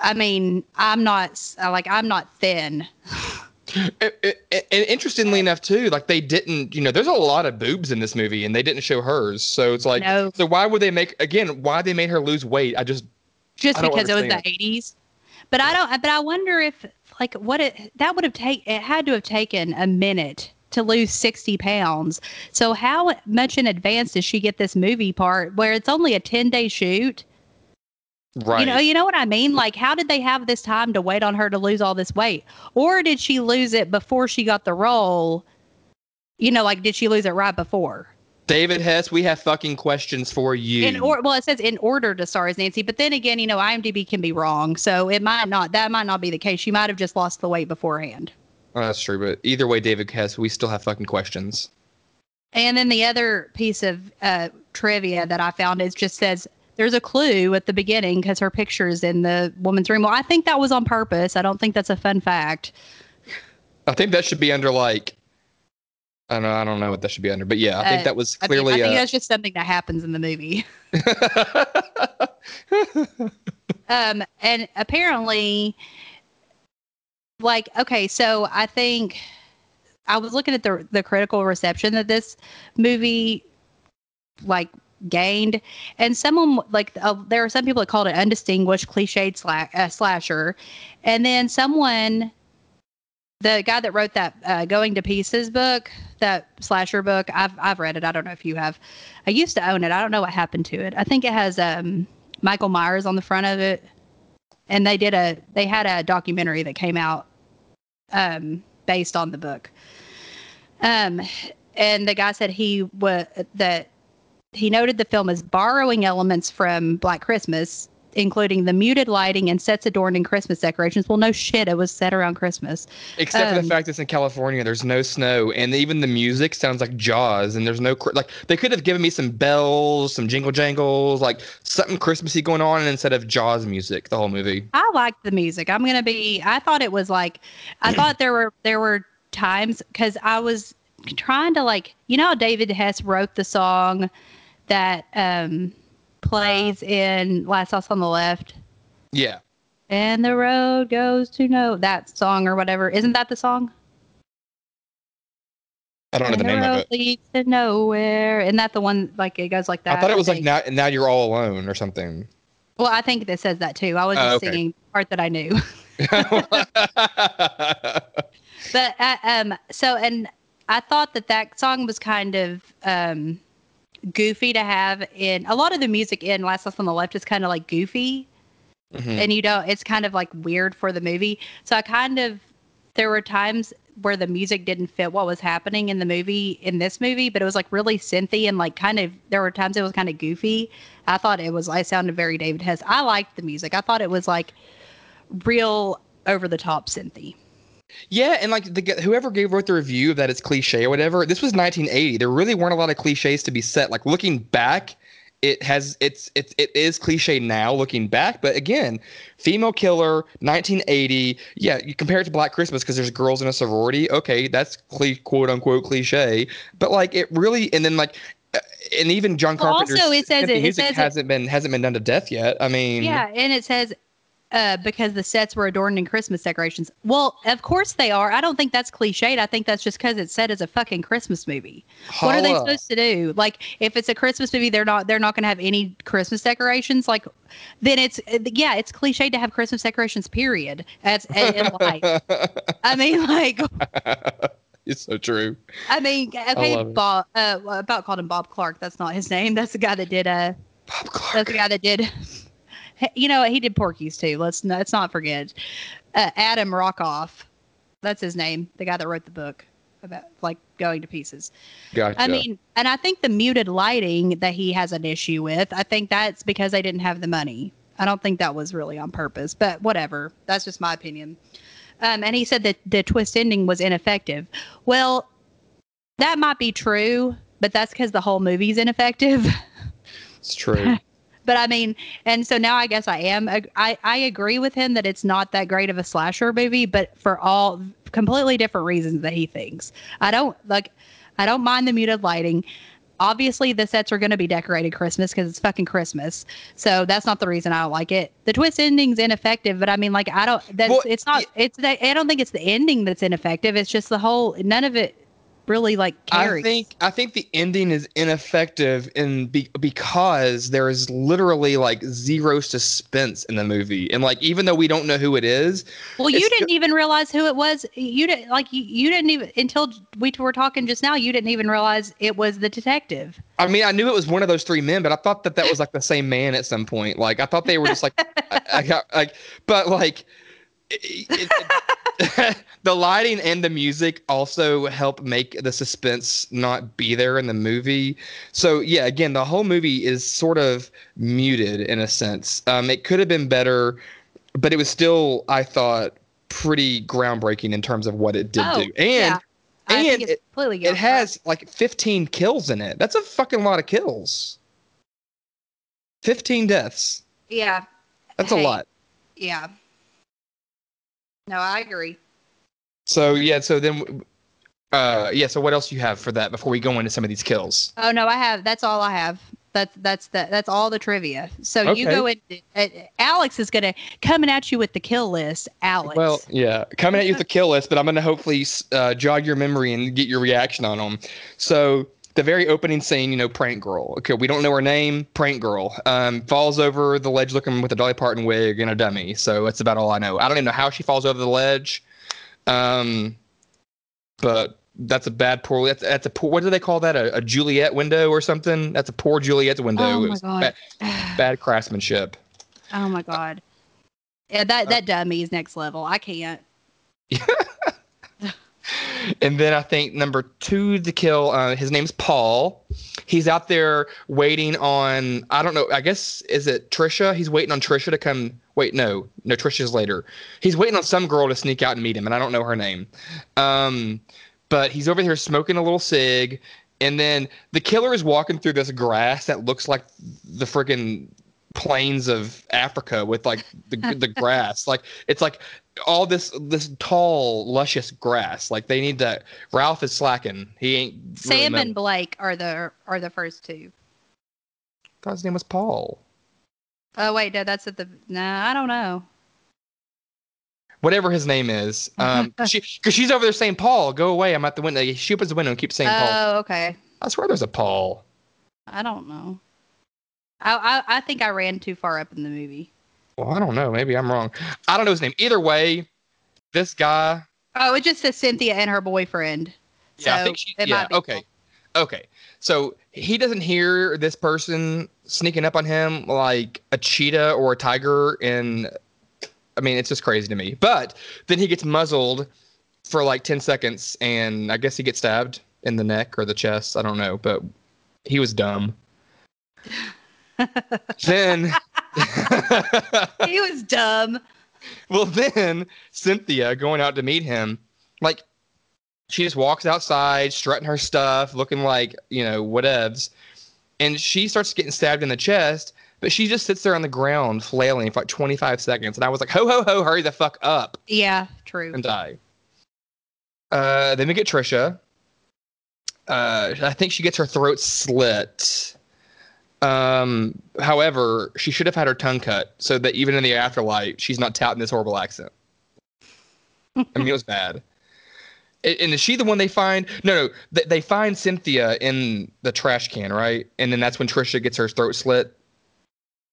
I mean, I'm not like I'm not thin. It- it- it- and interestingly enough, too, like they didn't, you know, there's a lot of boobs in this movie, and they didn't show hers. So it's like, No. so why would they make again? Why they made her lose weight? I just just because it was the 80s. But I don't. But I wonder if like what it that would have taken. It had to have taken a minute to lose 60 pounds. So how much in advance does she get this movie part where it's only a 10 day shoot? right. You know, you know what I mean? Like, how did they have this time to wait on her to lose all this weight, or did she lose it before she got the role? You know, like did she lose it right before? David Hess, we have fucking questions for you. In or well, it says in order to star as Nancy, but then again, you know, IMDb can be wrong, so it might not. That might not be the case. She might have just lost the weight beforehand. Oh, that's true, but either way, David Hess, we still have fucking questions. And then the other piece of uh, trivia that I found is just says there's a clue at the beginning because her picture is in the woman's room. Well, I think that was on purpose. I don't think that's a fun fact. I think that should be under like, I don't know, I don't know what that should be under, but yeah, I think Uh, that was I, mean, clearly. I think uh, that's just something that happens in the movie. (laughs) Um, and apparently, like, okay, so I think I was looking at the the critical reception that this movie like gained, and someone like uh, there are some people that called it undistinguished, cliched sla- uh, slasher, and then someone. The guy that wrote that uh, "Going to Pieces" book, that slasher book, I've I've read it. I don't know if you have. I used to own it. I don't know what happened to it. I think it has um, Michael Myers on the front of it, and they did a they had a documentary that came out um, based on the book. Um, and the guy said he was that he noted the film as borrowing elements from Black Christmas, including the muted lighting and sets adorned in Christmas decorations. Well, no shit, it was set around Christmas. Except for Um, the fact it's in California, there's no snow, and even the music sounds like Jaws, and there's no like they could have given me some bells, some jingle jangles, like something Christmassy going on instead of Jaws music the whole movie. I liked the music. I'm gonna be. I thought it was like. I (clears throat) thought there were there were times because I was trying to like you know David Hess wrote the song that um plays in Last House on the Left. Yeah, And the road goes to no that song or whatever. Isn't that the song? I don't know and the name road of it. leads to nowhere. Isn't that the one like it goes like that? I thought it was like now now you're all alone or something. Well, I think that says that too. I was Oh, just okay. singing the part that I knew. (laughs) But uh, um, so and I thought that that song was kind of um goofy to have in a lot of the music in Last House on the Left is kind of like goofy, Mhm. and you know it's kind of like weird for the movie. So I kind of there were times where the music didn't fit what was happening in the movie in this movie, but it was like really synthy and like kind of there were times it was kind of goofy. I thought it was I sounded very David Hess. I liked the music. I thought it was like real over the top synthy. Yeah, and like the whoever gave wrote the review of that it's cliche or whatever. This was 1980. There really weren't a lot of cliches to be set. Like looking back, it has it's it's it is cliche now looking back. But again, female killer, 1980. Yeah, you compare it to Black Christmas because there's girls in a sorority. Okay, that's cli- quote unquote cliche. But like it really, and then like. uh, And even John Well, Carpenter's also, it says it- it music says it- hasn't been hasn't been done to death yet. I mean, Yeah, and it says uh, because the sets were adorned in Christmas decorations. Well, of course they are. I don't think that's cliched. I think that's just because it's set as a fucking Christmas movie. What are they supposed to do? Like, if it's a Christmas movie, they're not they're not going to have any Christmas decorations. Like, then it's yeah, it's cliched to have Christmas decorations. Period. That's in life. I mean, (laughs) like, (laughs) it's so true. I mean, okay, it. Bob. Uh, about called him Bob Clark. That's not his name. That's the guy that did. Uh, Bob Clark. that's the guy that did. You know, he did Porky's too. Let's not, let's not forget. Uh, Adam Rockoff. That's his name. The guy that wrote the book about like going to pieces. Gotcha. I mean, and I think the muted lighting that he has an issue with, I think that's because they didn't have the money. I don't think that was really on purpose, but whatever. That's just my opinion. Um, and he said that the twist ending was ineffective. Well, that might be true, but that's because the whole movie's ineffective. it's true. (laughs) but I mean, and so now I guess I am. I, I agree with him that it's not that great of a slasher movie, but for all completely different reasons that he thinks. I don't like. I don't mind the muted lighting. Obviously, the sets are going to be decorated Christmas because it's fucking Christmas. So that's not the reason I don't like it. The twist ending's ineffective, but I mean, like, I don't. That's Well, it's not. It's. I don't think it's the ending that's ineffective. It's just the whole. None of it really like I think I think the ending is ineffective in be, because there is literally like zero suspense in the movie, and like even though we don't know who it is, Well, you didn't even realize who it was. You didn't like you, you didn't even until we were talking just now. You didn't even realize it was the detective. I mean, I knew it was one of those three men, but I thought that that was like the same man at some point. Like I thought they were just like, (laughs) I, I got like, but like, it- it- (laughs) the lighting and the music also help make the suspense not be there in the movie. So yeah, again, the whole movie is sort of muted in a sense. Um, it could have been better, but it was still, I thought, pretty groundbreaking in terms of what it did Oh, do. And yeah. And completely. it has like 15 kills in it. That's a fucking lot of kills. 15 deaths. Yeah. That's a lot. Yeah. No, I agree. So yeah, so then uh yeah, so what else do you have for that before we go into some of these kills? Oh no, I have. That's all I have. That's that's the that's all the trivia. So you go in. Uh, Alex is gonna coming at you with the kill list. Alex. Well, yeah, coming at you with the kill list, but I'm going to hopefully uh, jog your memory and get your reaction on them. So the very opening scene, you know, prank girl. Okay, we don't know her name. Prank girl um, falls over the ledge looking with a Dolly Parton wig and a dummy. So that's about all I know. I don't even know how she falls over the ledge. Um, but that's a bad poor. That's, that's a poor. What do they call that? A, a Juliet window or something? That's a poor Juliet's window. Oh my God. Bad, bad craftsmanship. (sighs) oh my god. Yeah, that that dummy is next level. I can't. (laughs) And then I think number two to kill, uh, his name's Paul. He's out there waiting on, I don't know, I guess, is it Trisha? He's waiting on Trisha to come. Wait, no, no, Trisha's later. He's waiting on some girl to sneak out and meet him, and I don't know her name. Um, but he's over here smoking a little cig. And then the killer is walking through this grass that looks like the friggin' plains of Africa with like the the (laughs) grass. Like it's like all this this tall, luscious grass. Like they need to. Ralph is slacking. He ain't. Sam met- and Blake are the are the first two. I thought his name was Paul. Oh wait, no, that's at the. Nah, I don't know. Whatever his name is. Um, (laughs) she because she's over there saying Paul, go away. I'm at the window. She opens the window and keeps saying Paul. Oh, okay. I swear there's a Paul. I don't know. I, I I think I ran too far up in the movie. Well, I don't know. Maybe I'm wrong. I don't know his name. Either way, this guy. Oh, it just says Cynthia and her boyfriend. Yeah, I think she. Yeah. Okay. Okay. So he doesn't hear this person sneaking up on him like a cheetah or a tiger. And I mean, it's just crazy to me. But then he gets muzzled for like 10 seconds. And I guess he gets stabbed in the neck or the chest. I don't know. But he was dumb. Then. (laughs) he was dumb. Well, then Cynthia going out to meet him, like she just walks outside, strutting her stuff, looking like you know whatevs, and she starts getting stabbed in the chest. But she just sits there on the ground flailing for like 25 seconds, and I was like, "Ho ho ho! Hurry the fuck up Yeah, true. and die." Uh, then we get Trisha. Uh, I think she gets her throat slit. Um, however, she should have had her tongue cut so that even in the afterlife, she's not touting this horrible accent. I mean, it was bad. And is she the one they find? No, no, they, find Cynthia in the trash can, right? And then that's when Trisha gets her throat slit.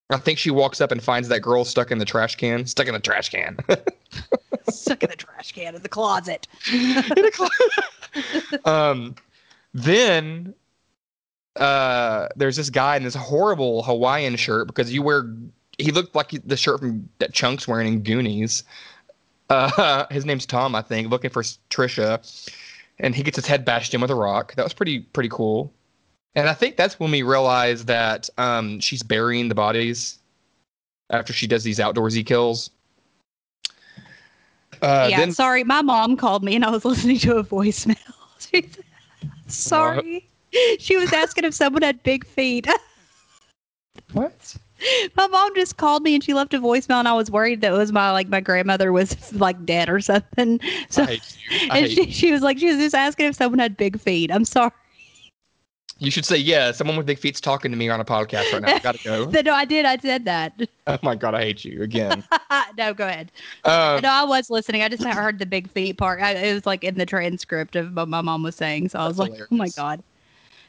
I think she walks up and finds that girl stuck in the trash can, stuck in the trash can. (laughs) Stuck in the trash can in the closet. In a clo- (laughs) um, then uh, there's this guy in this horrible Hawaiian shirt because you wear. He looked like the shirt from that Chunk's wearing in Goonies. Uh, (laughs) his name's Tom, I think, looking for Trisha, and he gets his head bashed in with a rock. That was pretty pretty cool. And I think that's when we realize that um, she's burying the bodies after she does these outdoorsy kills. Uh, yeah, then, sorry, my mom called me and I was (laughs) listening to a voicemail. (laughs) sorry, (laughs) she was asking if someone had big feet. (laughs) what? My mom just called me and she left a voicemail and I was worried that it was my like my grandmother was like dead or something. (laughs) So and she, she was like she was just asking if someone had big feet. I'm sorry. You should say, yeah, someone with big feet's talking to me on a podcast right now. I gotta go. no, I did. I said that. Oh my God, I hate you again. no, go ahead. Um, no, I was listening. I just heard the big feet part. I, it was like in the transcript of what my mom was saying. So I was like, hilarious. oh my God.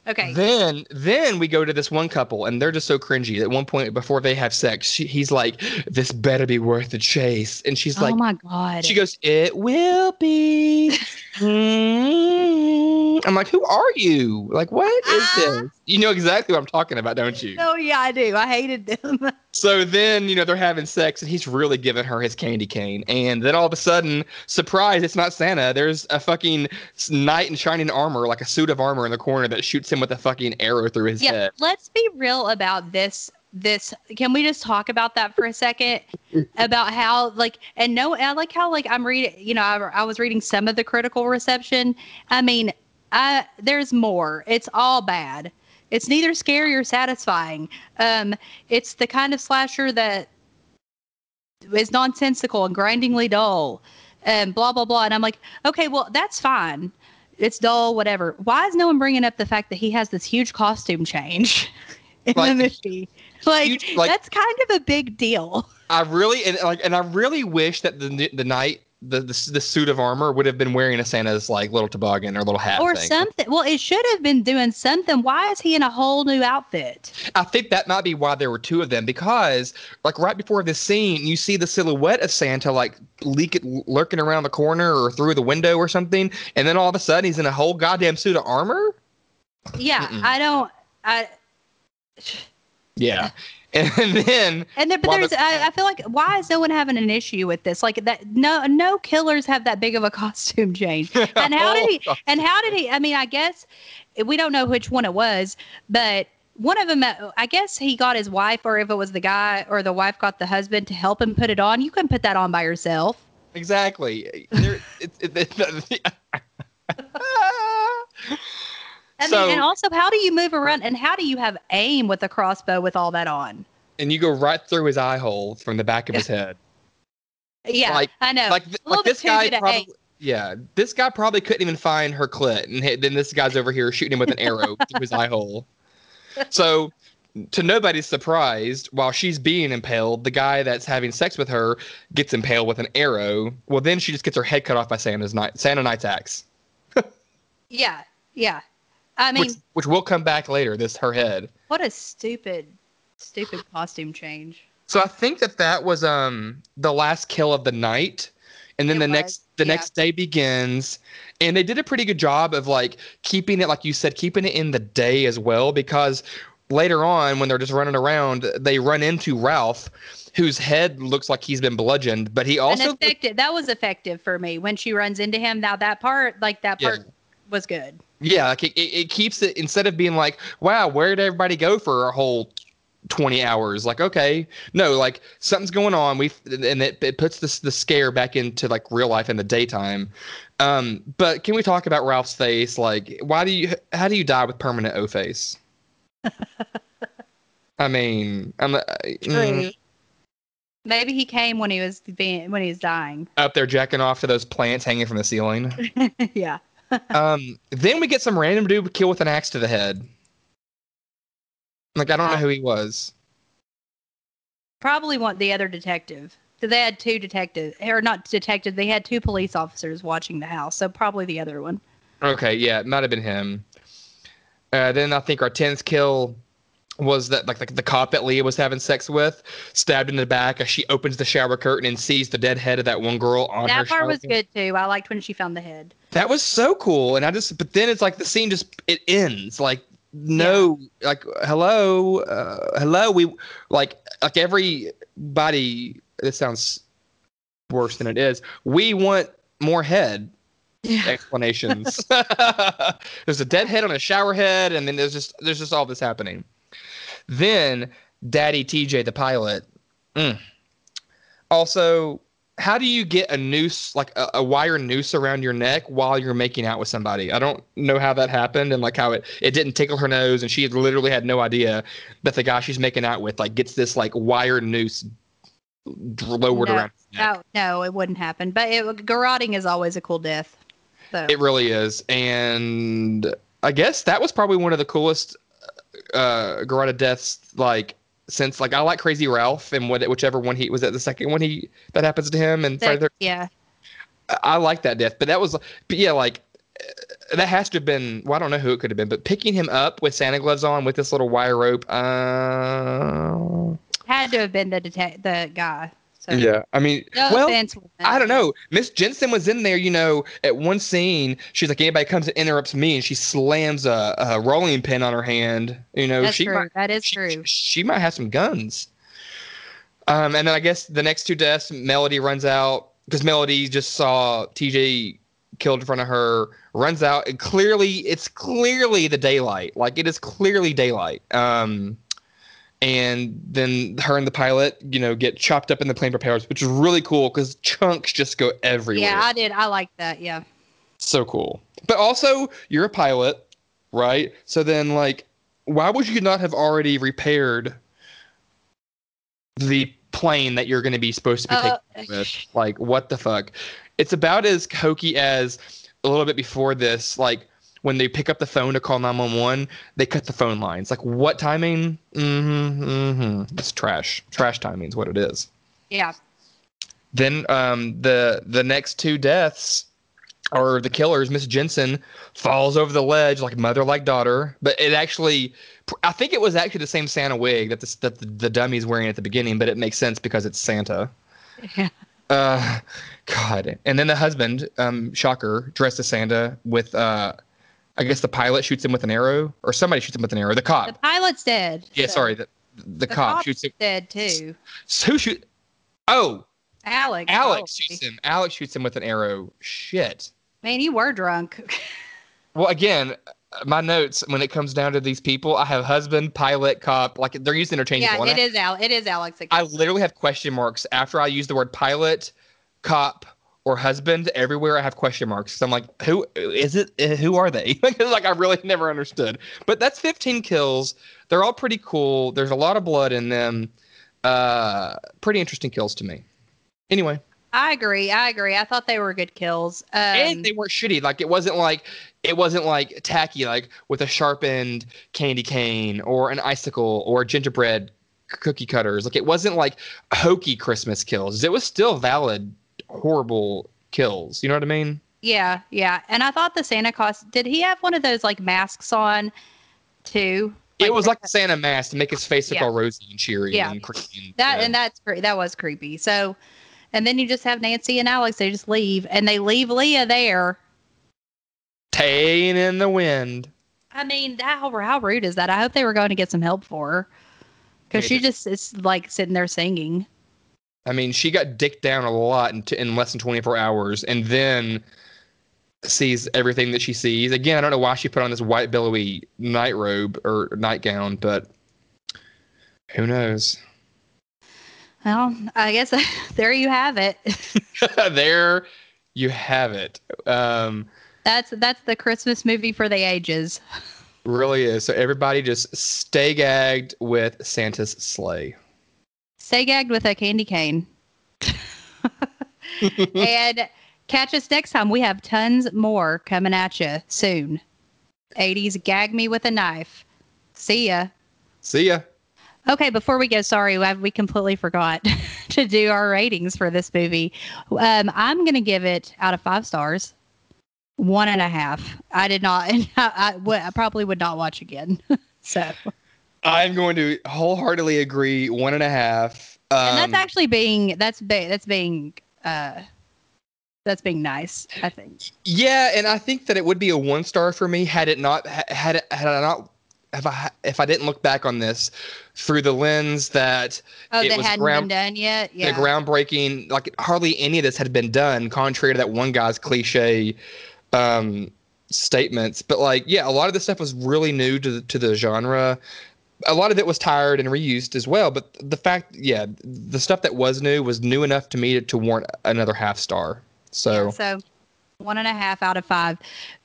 Okay. Then then we go to this one couple and they're just so cringy. At one point before they have sex, she, he's like, "This better be worth the chase," and she's like, "Oh my god!" She goes, "It will be." mm-hmm. (laughs) I'm like, "Who are you? Like, what is ah. this?" You know exactly what I'm talking about, don't you? Oh yeah, I do. I hated them. (laughs) so then you know they're having sex and he's really giving her his candy cane, and then all of a sudden, surprise! It's not Santa. There's a fucking knight in shining armor, like a suit of armor in the corner that shoots him with a fucking arrow through his yeah, head. Let's be real about this this can we just talk about that for a second (laughs) about how like and no i like how like i'm reading you know I, I was reading some of the critical reception i mean I, there's more it's all bad it's neither scary or satisfying um it's the kind of slasher that is nonsensical and grindingly dull and blah blah blah and i'm like okay well that's fine it's dull, whatever. Why is no one bringing up the fact that he has this huge costume change (laughs) in like, the movie? Like, huge, like, that's kind of a big deal. I really and like and I really wish that the the knight the, the, the suit of armor would have been wearing a Santa's like little toboggan or little hat or thing. something. Well, it should have been doing something. Why is he in a whole new outfit? I think that might be why there were two of them because like right before this scene, you see the silhouette of Santa like leak it, lurking around the corner or through the window or something, and then all of a sudden he's in a whole goddamn suit of armor. Yeah, Mm-mm. I don't. I. Yeah. And then, and then, but there's, the, I, I, feel like, why is no one having an issue with this? Like that, no, no killers have that big of a costume change. And how did he? Oh, and how did he? I mean, I guess we don't know which one it was, but one of them, I guess he got his wife, or if it was the guy or the wife got the husband to help him put it on. You can put that on by yourself. Exactly. There, it, it, it, I so, mean, and also, how do you move around and how do you have aim with a crossbow with all that on? And you go right through his eye hole from the back of his head. Yeah, like, I know. Like, like this guy probably. Yeah, this guy probably couldn't even find her clit, and then this guy's over here shooting him with an (laughs) arrow through his eye hole. So, to nobody's surprise, while she's being impaled, the guy that's having sex with her gets impaled with an arrow. Well, then she just gets her head cut off by Santa's night Santa Knight's axe. (laughs) yeah, yeah. I mean, which, which will come back later. This her head. What a stupid, stupid costume change. So I think that that was um the last kill of the night, and then it the was, next the yeah. next day begins, and they did a pretty good job of like keeping it like you said, keeping it in the day as well because later on when they're just running around, they run into Ralph whose head looks like he's been bludgeoned, but he also effective. that was effective for me when she runs into him. Now that part, like that part, yeah. was good. Yeah, like it, it keeps it instead of being like, wow, where did everybody go for a whole 20 hours? Like okay no like something's going on. We and it, it puts this the scare back into like real life in the daytime. Um but can we talk about ralph's face? Like why do you how do you die with permanent o face? (laughs) I mean i'm uh, mm. maybe he came when he was being when he was dying. Up there jacking off to those plants hanging from the ceiling. (laughs) Yeah um, then we get some random dude kill with an axe to the head. Like I don't know who he was. Probably want the other detective. So they had two detectives, or not detectives. They had two police officers watching the house. So probably the other one. Okay, yeah, it might have been him. Uh, then I think our tenth kill was that like, like the cop that Leah was having sex with, stabbed in the back as she opens the shower curtain and sees the dead head of that one girl on that her. That part was good too. I liked when she found the head. That was so cool, and I just but then it's like the scene just it ends. Like no like hello uh, hello we like like everybody this sounds worse than it is. We want more head Yeah. explanations. (laughs) (laughs) There's a dead head on a shower head and then there's just there's just all this happening. Then daddy tj the pilot mm. also how do you get a noose like a, a wire noose around your neck while you're making out with somebody i don't know how that happened and like how it it didn't tickle her nose and she literally had no idea that the guy she's making out with like gets this like wire noose lowered No, around. No, no, it wouldn't happen. But it, garroting is always a cool death. So It really is. And I guess that was probably one of the coolest uh garroted deaths like since like I like Crazy Ralph and what whichever one he was at the second one he that happens to him and Friday yeah, I I like that death, but that was, but yeah, like uh, that has to have been. Well, I don't know who it could have been, but picking him up with Santa gloves on with this little wire rope. Uh, had to have been the detect the guy. So yeah, I mean, no well, offense. I don't know. Miss Jensen was in there, you know, at one scene. She's like, anybody comes and interrupts me, and she slams a, a rolling pin on her hand. You know, That's she true. might, that is she, true. she might have some guns. Um, and then I guess the next two deaths, Melody runs out because Melody just saw TJ killed in front of her, runs out, and clearly it's clearly the daylight. Like it is clearly daylight. Um, and then her and the pilot, you know, get chopped up in the plane propellers, which is really cool because chunks just go everywhere. Yeah, I did. I like that. Yeah. so cool. But also, you're a pilot, right? So then, like, why would you not have already repaired the plane that you're going to be supposed to be Uh, taking with? Like, what the fuck? It's about as hokey as a little bit before this, like when they pick up the phone to call 911, they cut the phone lines. Like, what timing? Mm-hmm, mm-hmm. It's trash. Trash timing is what it is yeah. then um, the the next two deaths are the killers. Miss Jensen falls over the ledge like mother like daughter, but it actually, I think it was actually the same Santa wig that the that the, the dummy's wearing at the beginning, but it makes sense because it's Santa. Yeah. Uh, God, and then the husband, um, shocker, dressed as Santa with uh, I guess the pilot shoots him with an arrow, or somebody shoots him with an arrow. The cop. The pilot's dead. yeah, so- sorry, the the, The cop cop's shoots him. dead too. Who shoot? Oh, Alex. Alex probably. shoots him. Alex shoots him with an arrow. Shit. Man, you were drunk. (laughs) Well, again, my notes when it comes down to these people, I have husband, pilot, cop. Like they're used interchangeable. yeah, it I, is Al. It is Alex. again. I literally have question marks after I use the word pilot, cop, or husband. Everywhere I have question marks. So I'm like, who is it? Uh, Who are they? (laughs) like I really (laughs) never understood. But that's 15 kills. They're all pretty cool. There's a lot of blood in them. Uh, pretty interesting kills to me. Anyway, I agree. I agree. I thought they were good kills. Um, and they weren't shitty. Like it wasn't like it wasn't like tacky, like with a sharpened candy cane or an icicle or gingerbread cookie cutters. Like it wasn't like hokey Christmas kills. It was still valid, horrible kills. You know what I mean? yeah, yeah. And I thought the Santa Claus did he have one of those like masks on too? it was like the Santa mask to make his face look Yeah. all rosy and cheery Yeah. and creepy. That yeah. and that's that was creepy. So, and then you just have Nancy and Alex. They just leave and they leave Leah there. Tane in the wind. I mean, how how rude is that? I hope they were going to get some help for her because she just is like sitting there singing. I mean, she got dicked down a lot in, t- in less than 24 hours and then sees everything that she sees. Again, I don't know why she put on this white billowy night robe or nightgown, but who knows? Well, I guess (laughs) there you have it. (laughs) there you have it. Um, That's that's the Christmas movie for the ages. (laughs) really is. So everybody just stay gagged with Santa's sleigh. Stay gagged with a candy cane. (laughs) and catch us next time. We have tons more coming at you soon. 80s Gag Me with a Knife. See ya. See ya. Okay, before we go, sorry, we completely forgot (laughs) to do our ratings for this movie. Um, I'm going to give it out of five stars, one and a half. I did not, and (laughs) I, I, would- I probably would not watch again. so, I'm going to wholeheartedly agree. One and a half. Um, and that's actually being that's be, that's being uh, that's being nice. I think. Yeah, and I think that it would be a one star for me had it not had it, had I not if I if I didn't look back on this through the lens that Oh, It that was hadn't ground- been done yet. Yeah. the groundbreaking like hardly any of this had been done contrary to that one guy's cliche um statements but like yeah a lot of this stuff was really new to the, to the genre a lot of it was tired and reused as well but the fact yeah the stuff that was new was new enough to me to, to warrant another half star so Yeah, so one and a half out of five.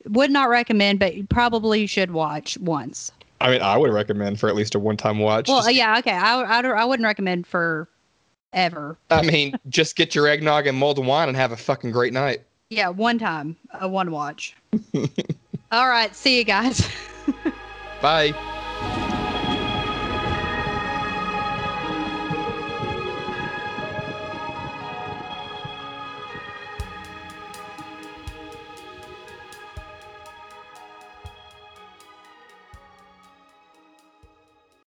Would not recommend, but you probably should watch once. i mean i would recommend for at least a one-time watch Well, Just- yeah, okay. I, I, I wouldn't recommend for ever. i mean (laughs) just get your eggnog and mulled wine and have a fucking great night Yeah, one time, a one watch. (laughs) All right, see you guys. (laughs) bye